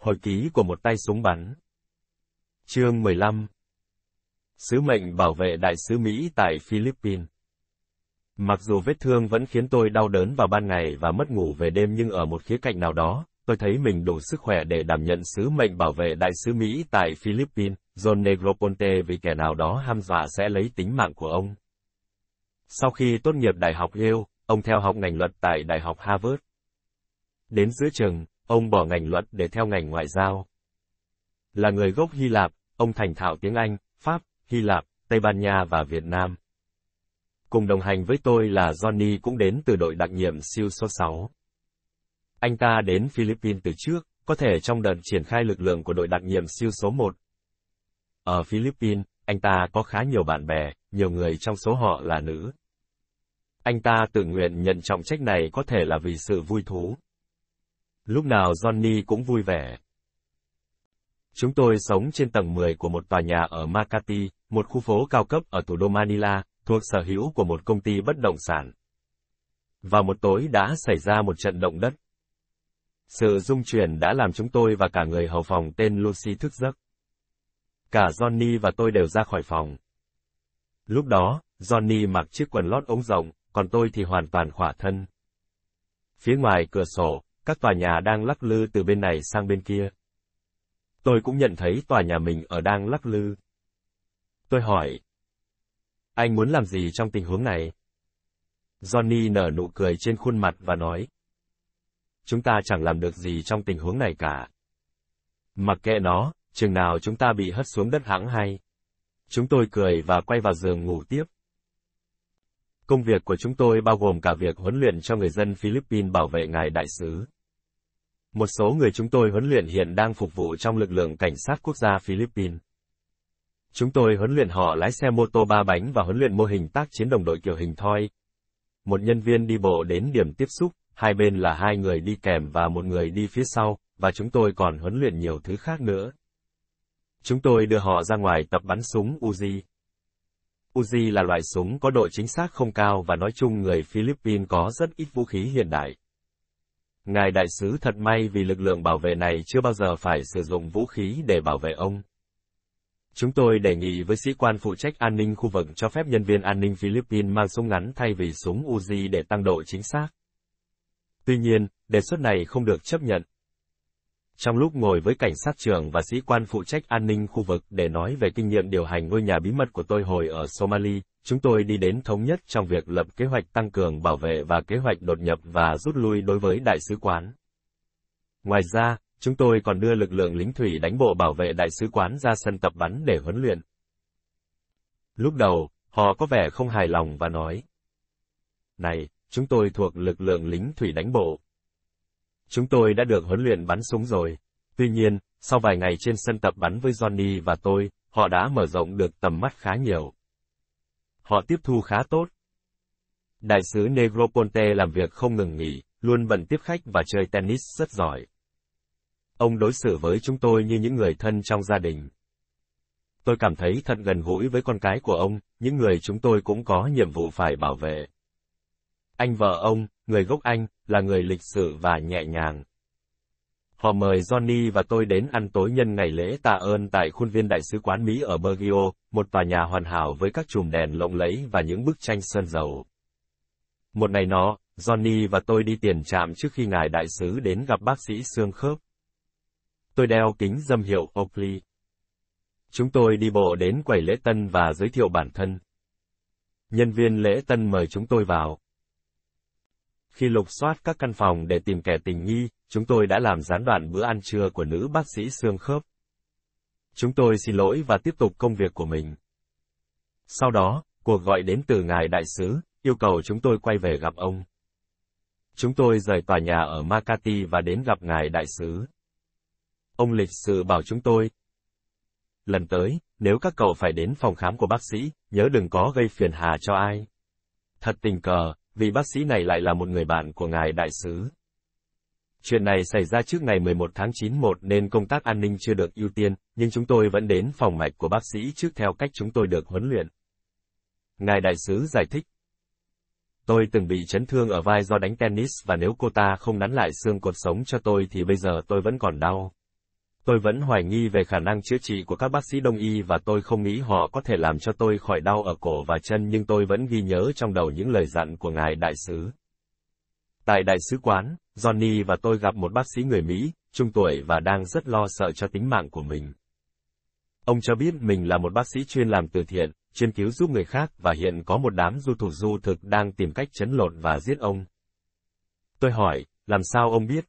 Hồi ký của một tay súng bắn. Chương 15 Sứ mệnh bảo vệ đại sứ Mỹ tại Philippines Mặc dù vết thương vẫn khiến tôi đau đớn vào ban ngày và mất ngủ về đêm nhưng ở một khía cạnh nào đó, tôi thấy mình đủ sức khỏe để đảm nhận sứ mệnh bảo vệ đại sứ Mỹ tại Philippines, John Negroponte vì kẻ nào đó ham dọa sẽ lấy tính mạng của ông. Sau khi tốt nghiệp Đại học Yale, ông theo học ngành luật tại Đại học Harvard. Đến giữa trường, ông bỏ ngành luật để theo ngành ngoại giao. Là người gốc Hy Lạp, ông thành thạo tiếng Anh, Pháp, Hy Lạp, Tây Ban Nha và Việt Nam. Cùng đồng hành với tôi là Johnny cũng đến từ đội đặc nhiệm siêu số 6. Anh ta đến Philippines từ trước, có thể trong đợt triển khai lực lượng của đội đặc nhiệm siêu số 1. Ở Philippines, anh ta có khá nhiều bạn bè, nhiều người trong số họ là nữ. Anh ta tự nguyện nhận trọng trách này có thể là vì sự vui thú. Lúc nào Johnny cũng vui vẻ. Chúng tôi sống trên tầng 10 của một tòa nhà ở Makati, một khu phố cao cấp ở thủ đô Manila, thuộc sở hữu của một công ty bất động sản. Vào một tối đã xảy ra một trận động đất. Sự rung chuyển đã làm chúng tôi và cả người hầu phòng tên Lucy thức giấc. Cả Johnny và tôi đều ra khỏi phòng. Lúc đó, Johnny mặc chiếc quần lót ống rộng, còn tôi thì hoàn toàn khỏa thân. Phía ngoài cửa sổ, các tòa nhà đang lắc lư từ bên này sang bên kia. Tôi cũng nhận thấy tòa nhà mình ở đang lắc lư. Tôi hỏi. Anh muốn làm gì trong tình huống này? Johnny nở nụ cười trên khuôn mặt và nói. Chúng ta chẳng làm được gì trong tình huống này cả. Mặc kệ nó, chừng nào chúng ta bị hất xuống đất hãng hay. Chúng tôi cười và quay vào giường ngủ tiếp. Công việc của chúng tôi bao gồm cả việc huấn luyện cho người dân Philippines bảo vệ ngài đại sứ. Một số người chúng tôi huấn luyện hiện đang phục vụ trong lực lượng cảnh sát quốc gia Philippines. Chúng tôi huấn luyện họ lái xe mô tô ba bánh và huấn luyện mô hình tác chiến đồng đội kiểu hình thoi. Một nhân viên đi bộ đến điểm tiếp xúc, hai bên là hai người đi kèm và một người đi phía sau, và chúng tôi còn huấn luyện nhiều thứ khác nữa. Chúng tôi đưa họ ra ngoài tập bắn súng Uzi. Uzi là loại súng có độ chính xác không cao và nói chung người Philippines có rất ít vũ khí hiện đại. Ngài đại sứ thật may vì lực lượng bảo vệ này chưa bao giờ phải sử dụng vũ khí để bảo vệ ông. Chúng tôi đề nghị với sĩ quan phụ trách an ninh khu vực cho phép nhân viên an ninh Philippines mang súng ngắn thay vì súng Uzi để tăng độ chính xác. Tuy nhiên, đề xuất này không được chấp nhận. Trong lúc ngồi với cảnh sát trưởng và sĩ quan phụ trách an ninh khu vực để nói về kinh nghiệm điều hành ngôi nhà bí mật của tôi hồi ở Somalia, chúng tôi đi đến thống nhất trong việc lập kế hoạch tăng cường bảo vệ và kế hoạch đột nhập và rút lui đối với đại sứ quán. Ngoài ra, chúng tôi còn đưa lực lượng lính thủy đánh bộ bảo vệ đại sứ quán ra sân tập bắn để huấn luyện. Lúc đầu, họ có vẻ không hài lòng và nói. Này, chúng tôi thuộc lực lượng lính thủy đánh bộ. Chúng tôi đã được huấn luyện bắn súng rồi. Tuy nhiên, sau vài ngày trên sân tập bắn với Johnny và tôi, họ đã mở rộng được tầm mắt khá nhiều. Họ tiếp thu khá tốt. Đại sứ Negroponte làm việc không ngừng nghỉ, luôn bận tiếp khách và chơi tennis rất giỏi. Ông đối xử với chúng tôi như những người thân trong gia đình. Tôi cảm thấy thật gần gũi với con cái của ông, những người chúng tôi cũng có nhiệm vụ phải bảo vệ. Anh vợ ông, người gốc Anh, là người lịch sự và nhẹ nhàng. Họ mời Johnny và tôi đến ăn tối nhân ngày lễ tạ ơn tại khuôn viên đại sứ quán Mỹ ở Bergio, một tòa nhà hoàn hảo với các chùm đèn lộng lẫy và những bức tranh sơn dầu. Một ngày nọ, Johnny và tôi đi tiền trạm trước khi ngài đại sứ đến gặp bác sĩ xương khớp. Tôi đeo kính dâm hiệu Oakley. Chúng tôi đi bộ đến quầy lễ tân và giới thiệu bản thân. Nhân viên lễ tân mời chúng tôi vào. Khi lục soát các căn phòng để tìm kẻ tình nghi, chúng tôi đã làm gián đoạn bữa ăn trưa của nữ bác sĩ xương khớp. Chúng tôi xin lỗi và tiếp tục công việc của mình. Sau đó, cuộc gọi đến từ ngài đại sứ, yêu cầu chúng tôi quay về gặp ông. Chúng tôi rời tòa nhà ở Makati và đến gặp ngài đại sứ. Ông lịch sự bảo chúng tôi. Lần tới, nếu các cậu phải đến phòng khám của bác sĩ, nhớ đừng có gây phiền hà cho ai. Thật tình cờ, vì bác sĩ này lại là một người bạn của ngài đại sứ. Chuyện này xảy ra trước ngày 11 tháng 9 một nên công tác an ninh chưa được ưu tiên, nhưng chúng tôi vẫn đến phòng mạch của bác sĩ trước theo cách chúng tôi được huấn luyện. Ngài đại sứ giải thích. Tôi từng bị chấn thương ở vai do đánh tennis và nếu cô ta không nắn lại xương cột sống cho tôi thì bây giờ tôi vẫn còn đau. Tôi vẫn hoài nghi về khả năng chữa trị của các bác sĩ đông y và tôi không nghĩ họ có thể làm cho tôi khỏi đau ở cổ và chân nhưng tôi vẫn ghi nhớ trong đầu những lời dặn của ngài đại sứ. Tại đại sứ quán, Johnny và tôi gặp một bác sĩ người Mỹ, trung tuổi và đang rất lo sợ cho tính mạng của mình. Ông cho biết mình là một bác sĩ chuyên làm từ thiện, chuyên cứu giúp người khác và hiện có một đám du thủ du thực đang tìm cách chấn lột và giết ông. Tôi hỏi, làm sao ông biết?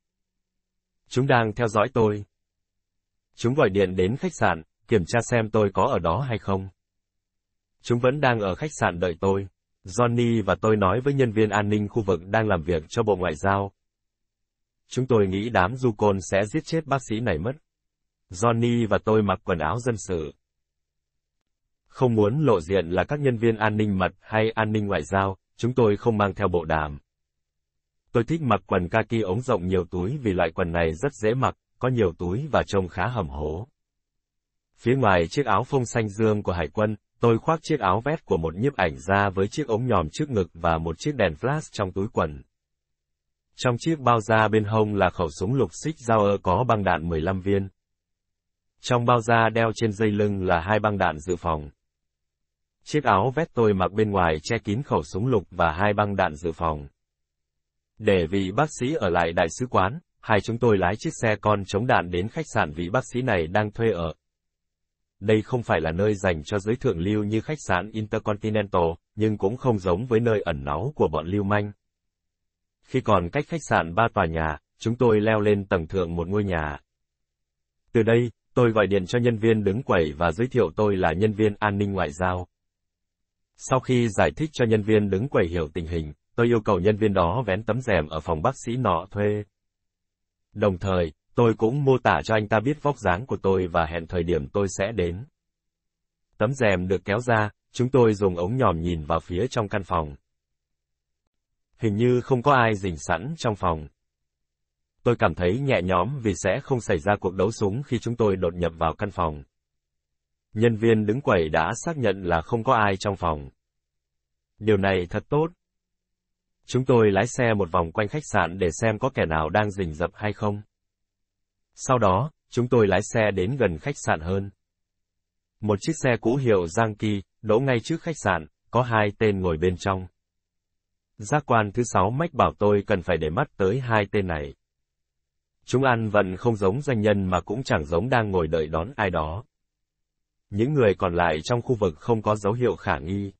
Chúng đang theo dõi tôi. Chúng gọi điện đến khách sạn, kiểm tra xem tôi có ở đó hay không. Chúng vẫn đang ở khách sạn đợi tôi. Johnny và tôi nói với nhân viên an ninh khu vực đang làm việc cho Bộ Ngoại giao. Chúng tôi nghĩ đám du côn sẽ giết chết bác sĩ này mất. Johnny và tôi mặc quần áo dân sự. Không muốn lộ diện là các nhân viên an ninh mật hay an ninh ngoại giao, chúng tôi không mang theo bộ đàm. Tôi thích mặc quần kaki ống rộng nhiều túi vì loại quần này rất dễ mặc, có nhiều túi và trông khá hầm hố. Phía ngoài chiếc áo phông xanh dương của hải quân, tôi khoác chiếc áo vest của một nhiếp ảnh ra với chiếc ống nhòm trước ngực và một chiếc đèn flash trong túi quần. Trong chiếc bao da bên hông là khẩu súng lục xích dao có băng đạn 15 viên. Trong bao da đeo trên dây lưng là hai băng đạn dự phòng. Chiếc áo vest tôi mặc bên ngoài che kín khẩu súng lục và hai băng đạn dự phòng. Để vị bác sĩ ở lại đại sứ quán, hai chúng tôi lái chiếc xe con chống đạn đến khách sạn vị bác sĩ này đang thuê ở. Đây không phải là nơi dành cho giới thượng lưu như khách sạn Intercontinental, nhưng cũng không giống với nơi ẩn náu của bọn lưu manh. Khi còn cách khách sạn ba tòa nhà, chúng tôi leo lên tầng thượng một ngôi nhà. Từ đây, tôi gọi điện cho nhân viên đứng quầy và giới thiệu tôi là nhân viên an ninh ngoại giao. Sau khi giải thích cho nhân viên đứng quầy hiểu tình hình, tôi yêu cầu nhân viên đó vén tấm rèm ở phòng bác sĩ nọ thuê. Đồng thời, tôi cũng mô tả cho anh ta biết vóc dáng của tôi và hẹn thời điểm tôi sẽ đến. Tấm rèm được kéo ra, chúng tôi dùng ống nhòm nhìn vào phía trong căn phòng. Hình như không có ai rình sẵn trong phòng. Tôi cảm thấy nhẹ nhõm vì sẽ không xảy ra cuộc đấu súng khi chúng tôi đột nhập vào căn phòng. Nhân viên đứng quầy đã xác nhận là không có ai trong phòng. Điều này thật tốt. Chúng tôi lái xe một vòng quanh khách sạn để xem có kẻ nào đang rình rập hay không. Sau đó, chúng tôi lái xe đến gần khách sạn hơn. Một chiếc xe cũ hiệu Giang đỗ ngay trước khách sạn, có hai tên ngồi bên trong. Giác quan thứ sáu mách bảo tôi cần phải để mắt tới hai tên này. Chúng ăn vận không giống doanh nhân mà cũng chẳng giống đang ngồi đợi đón ai đó. Những người còn lại trong khu vực không có dấu hiệu khả nghi.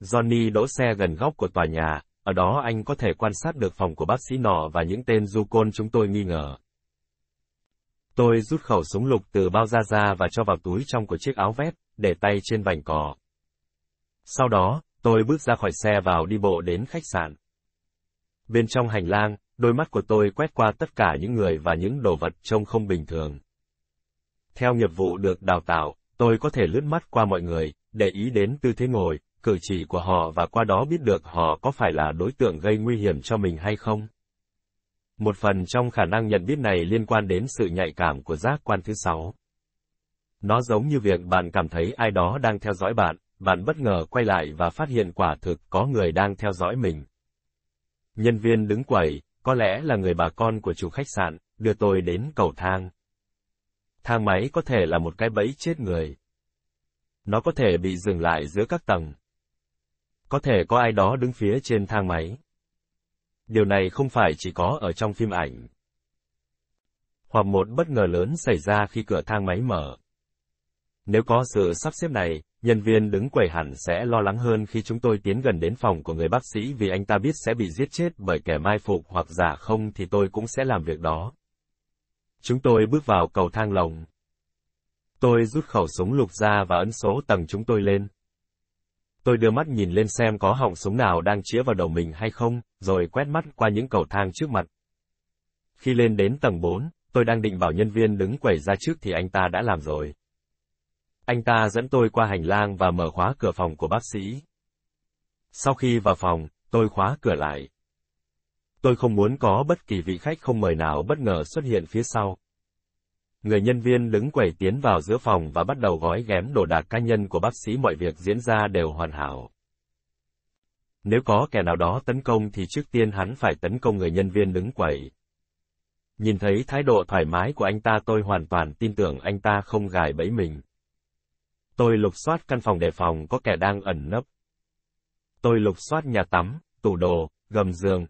Johnny đỗ xe gần góc của tòa nhà, ở đó anh có thể quan sát được phòng của bác sĩ nọ và những tên du côn chúng tôi nghi ngờ. Tôi rút khẩu súng lục từ bao da ra và cho vào túi trong của chiếc áo vest, để tay trên vành cỏ. Sau đó, tôi bước ra khỏi xe vào đi bộ đến khách sạn. Bên trong hành lang, đôi mắt của tôi quét qua tất cả những người và những đồ vật trông không bình thường. Theo nghiệp vụ được đào tạo, tôi có thể lướt mắt qua mọi người, để ý đến tư thế ngồi, cử chỉ của họ và qua đó biết được họ có phải là đối tượng gây nguy hiểm cho mình hay không. Một phần trong khả năng nhận biết này liên quan đến sự nhạy cảm của giác quan thứ sáu. Nó giống như việc bạn cảm thấy ai đó đang theo dõi bạn, bạn bất ngờ quay lại và phát hiện quả thực có người đang theo dõi mình. Nhân viên đứng quầy, có lẽ là người bà con của chủ khách sạn, đưa tôi đến cầu thang. Thang máy có thể là một cái bẫy chết người. Nó có thể bị dừng lại giữa các tầng. Có thể có ai đó đứng phía trên thang máy. Điều này không phải chỉ có ở trong phim ảnh. Hoặc một bất ngờ lớn xảy ra khi cửa thang máy mở. Nếu có sự sắp xếp này, nhân viên đứng quầy hẳn sẽ lo lắng hơn khi chúng tôi tiến gần đến phòng của người bác sĩ vì anh ta biết sẽ bị giết chết bởi kẻ mai phục hoặc giả không thì tôi cũng sẽ làm việc đó. Chúng tôi bước vào cầu thang lồng. Tôi rút khẩu súng lục ra và ấn số tầng chúng tôi lên. Tôi đưa mắt nhìn lên xem có họng súng nào đang chĩa vào đầu mình hay không, rồi quét mắt qua những cầu thang trước mặt. Khi lên đến tầng 4, tôi đang định bảo nhân viên đứng quẩy ra trước thì anh ta đã làm rồi. Anh ta dẫn tôi qua hành lang và mở khóa cửa phòng của bác sĩ. Sau khi vào phòng, tôi khóa cửa lại. Tôi không muốn có bất kỳ vị khách không mời nào bất ngờ xuất hiện phía sau. Người nhân viên đứng quẩy tiến vào giữa phòng và bắt đầu gói ghém đồ đạc cá nhân của bác sĩ mọi việc diễn ra đều hoàn hảo. Nếu có kẻ nào đó tấn công thì trước tiên hắn phải tấn công người nhân viên đứng quẩy. Nhìn thấy thái độ thoải mái của anh ta tôi hoàn toàn tin tưởng anh ta không gài bẫy mình. Tôi lục soát căn phòng đề phòng có kẻ đang ẩn nấp. Tôi lục soát nhà tắm, tủ đồ, gầm giường.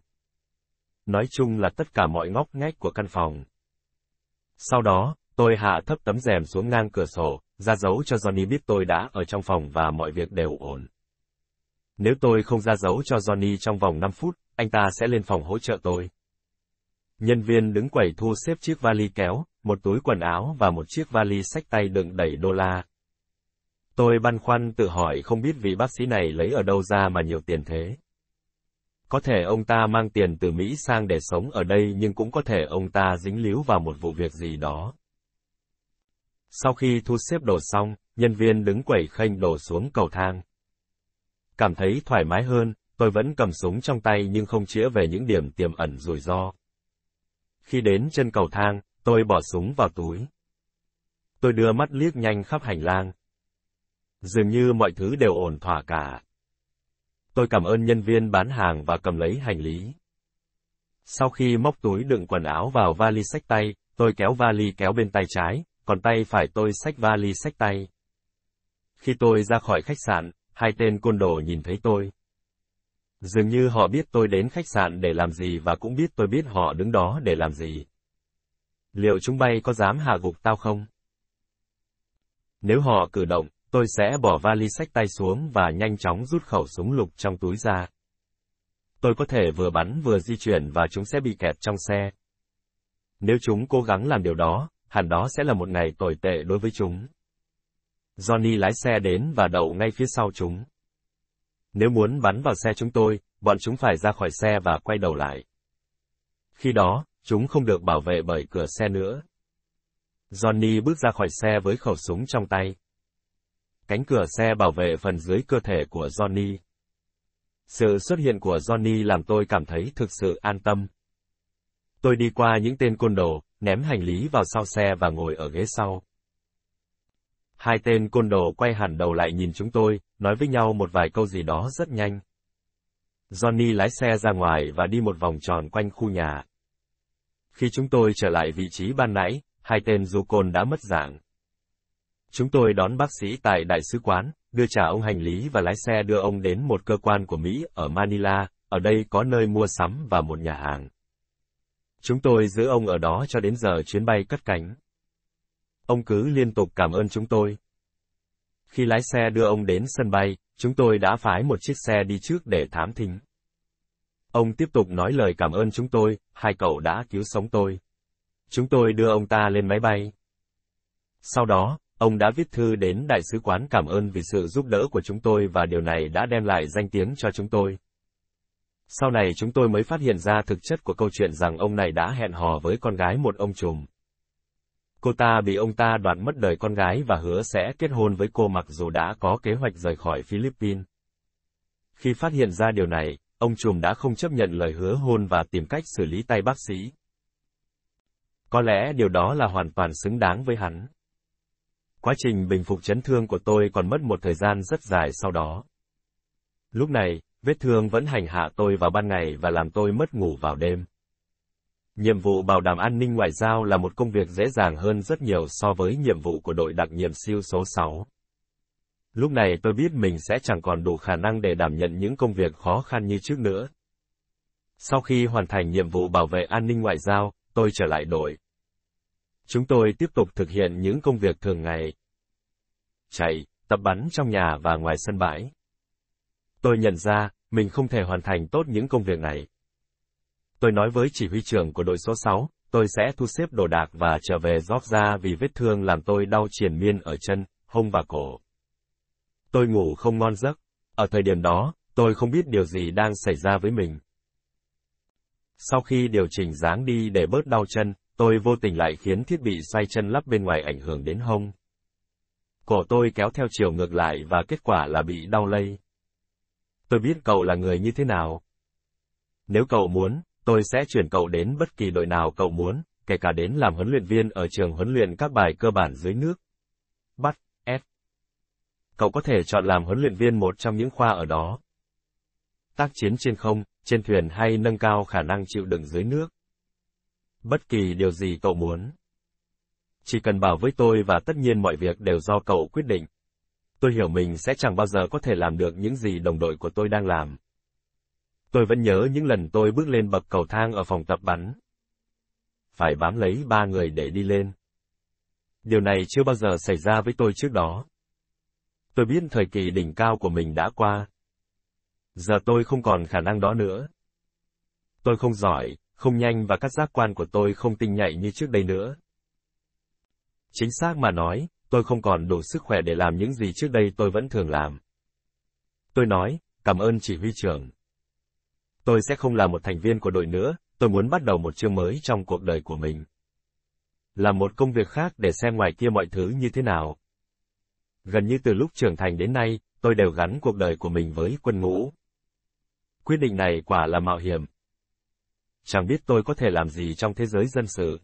Nói chung là tất cả mọi ngóc ngách của căn phòng. Sau đó, tôi hạ thấp tấm rèm xuống ngang cửa sổ, ra dấu cho Johnny biết tôi đã ở trong phòng và mọi việc đều ổn. Nếu tôi không ra dấu cho Johnny trong vòng 5 phút, anh ta sẽ lên phòng hỗ trợ tôi. Nhân viên đứng quầy thu xếp chiếc vali kéo, một túi quần áo và một chiếc vali sách tay đựng đầy đô la. Tôi băn khoăn tự hỏi không biết vị bác sĩ này lấy ở đâu ra mà nhiều tiền thế. Có thể ông ta mang tiền từ Mỹ sang để sống ở đây nhưng cũng có thể ông ta dính líu vào một vụ việc gì đó. Sau khi thu xếp đồ xong, nhân viên đứng quẩy khênh đổ xuống cầu thang. Cảm thấy thoải mái hơn, tôi vẫn cầm súng trong tay nhưng không chĩa về những điểm tiềm ẩn rủi ro. Khi đến chân cầu thang, tôi bỏ súng vào túi. Tôi đưa mắt liếc nhanh khắp hành lang. Dường như mọi thứ đều ổn thỏa cả. Tôi cảm ơn nhân viên bán hàng và cầm lấy hành lý. Sau khi móc túi đựng quần áo vào vali sách tay, tôi kéo vali kéo bên tay trái, còn tay phải tôi xách vali xách tay. Khi tôi ra khỏi khách sạn, hai tên côn đồ nhìn thấy tôi. Dường như họ biết tôi đến khách sạn để làm gì và cũng biết tôi biết họ đứng đó để làm gì. Liệu chúng bay có dám hạ gục tao không? Nếu họ cử động, tôi sẽ bỏ vali sách tay xuống và nhanh chóng rút khẩu súng lục trong túi ra. Tôi có thể vừa bắn vừa di chuyển và chúng sẽ bị kẹt trong xe. Nếu chúng cố gắng làm điều đó, hẳn đó sẽ là một ngày tồi tệ đối với chúng. Johnny lái xe đến và đậu ngay phía sau chúng. Nếu muốn bắn vào xe chúng tôi, bọn chúng phải ra khỏi xe và quay đầu lại. Khi đó, chúng không được bảo vệ bởi cửa xe nữa. Johnny bước ra khỏi xe với khẩu súng trong tay. Cánh cửa xe bảo vệ phần dưới cơ thể của Johnny. Sự xuất hiện của Johnny làm tôi cảm thấy thực sự an tâm. Tôi đi qua những tên côn đồ, ném hành lý vào sau xe và ngồi ở ghế sau. Hai tên côn đồ quay hẳn đầu lại nhìn chúng tôi, nói với nhau một vài câu gì đó rất nhanh. Johnny lái xe ra ngoài và đi một vòng tròn quanh khu nhà. Khi chúng tôi trở lại vị trí ban nãy, hai tên du côn đã mất dạng. Chúng tôi đón bác sĩ tại đại sứ quán, đưa trả ông hành lý và lái xe đưa ông đến một cơ quan của Mỹ ở Manila, ở đây có nơi mua sắm và một nhà hàng. Chúng tôi giữ ông ở đó cho đến giờ chuyến bay cất cánh. Ông cứ liên tục cảm ơn chúng tôi. Khi lái xe đưa ông đến sân bay, chúng tôi đã phái một chiếc xe đi trước để thám thính. Ông tiếp tục nói lời cảm ơn chúng tôi, hai cậu đã cứu sống tôi. Chúng tôi đưa ông ta lên máy bay. Sau đó, ông đã viết thư đến đại sứ quán cảm ơn vì sự giúp đỡ của chúng tôi và điều này đã đem lại danh tiếng cho chúng tôi. Sau này chúng tôi mới phát hiện ra thực chất của câu chuyện rằng ông này đã hẹn hò với con gái một ông trùm. Cô ta bị ông ta đoạt mất đời con gái và hứa sẽ kết hôn với cô mặc dù đã có kế hoạch rời khỏi Philippines. Khi phát hiện ra điều này, ông trùm đã không chấp nhận lời hứa hôn và tìm cách xử lý tay bác sĩ. Có lẽ điều đó là hoàn toàn xứng đáng với hắn. Quá trình bình phục chấn thương của tôi còn mất một thời gian rất dài sau đó. Lúc này, vết thương vẫn hành hạ tôi vào ban ngày và làm tôi mất ngủ vào đêm. Nhiệm vụ bảo đảm an ninh ngoại giao là một công việc dễ dàng hơn rất nhiều so với nhiệm vụ của đội đặc nhiệm siêu số 6. Lúc này tôi biết mình sẽ chẳng còn đủ khả năng để đảm nhận những công việc khó khăn như trước nữa. Sau khi hoàn thành nhiệm vụ bảo vệ an ninh ngoại giao, tôi trở lại đội. Chúng tôi tiếp tục thực hiện những công việc thường ngày. Chạy, tập bắn trong nhà và ngoài sân bãi. Tôi nhận ra, mình không thể hoàn thành tốt những công việc này. Tôi nói với chỉ huy trưởng của đội số 6, tôi sẽ thu xếp đồ đạc và trở về Georgia vì vết thương làm tôi đau triền miên ở chân, hông và cổ. Tôi ngủ không ngon giấc. Ở thời điểm đó, tôi không biết điều gì đang xảy ra với mình. Sau khi điều chỉnh dáng đi để bớt đau chân, tôi vô tình lại khiến thiết bị xoay chân lắp bên ngoài ảnh hưởng đến hông. Cổ tôi kéo theo chiều ngược lại và kết quả là bị đau lây. Tôi biết cậu là người như thế nào. Nếu cậu muốn, tôi sẽ chuyển cậu đến bất kỳ đội nào cậu muốn, kể cả đến làm huấn luyện viên ở trường huấn luyện các bài cơ bản dưới nước. Bắt, S. Cậu có thể chọn làm huấn luyện viên một trong những khoa ở đó. Tác chiến trên không, trên thuyền hay nâng cao khả năng chịu đựng dưới nước. Bất kỳ điều gì cậu muốn. Chỉ cần bảo với tôi và tất nhiên mọi việc đều do cậu quyết định. Tôi hiểu mình sẽ chẳng bao giờ có thể làm được những gì đồng đội của tôi đang làm. Tôi vẫn nhớ những lần tôi bước lên bậc cầu thang ở phòng tập bắn. Phải bám lấy ba người để đi lên. Điều này chưa bao giờ xảy ra với tôi trước đó. Tôi biết thời kỳ đỉnh cao của mình đã qua. Giờ tôi không còn khả năng đó nữa. Tôi không giỏi, không nhanh và các giác quan của tôi không tinh nhạy như trước đây nữa. Chính xác mà nói, tôi không còn đủ sức khỏe để làm những gì trước đây tôi vẫn thường làm. Tôi nói, cảm ơn chỉ huy trưởng. Tôi sẽ không là một thành viên của đội nữa, tôi muốn bắt đầu một chương mới trong cuộc đời của mình. Làm một công việc khác để xem ngoài kia mọi thứ như thế nào. Gần như từ lúc trưởng thành đến nay, tôi đều gắn cuộc đời của mình với quân ngũ. Quyết định này quả là mạo hiểm. Chẳng biết tôi có thể làm gì trong thế giới dân sự.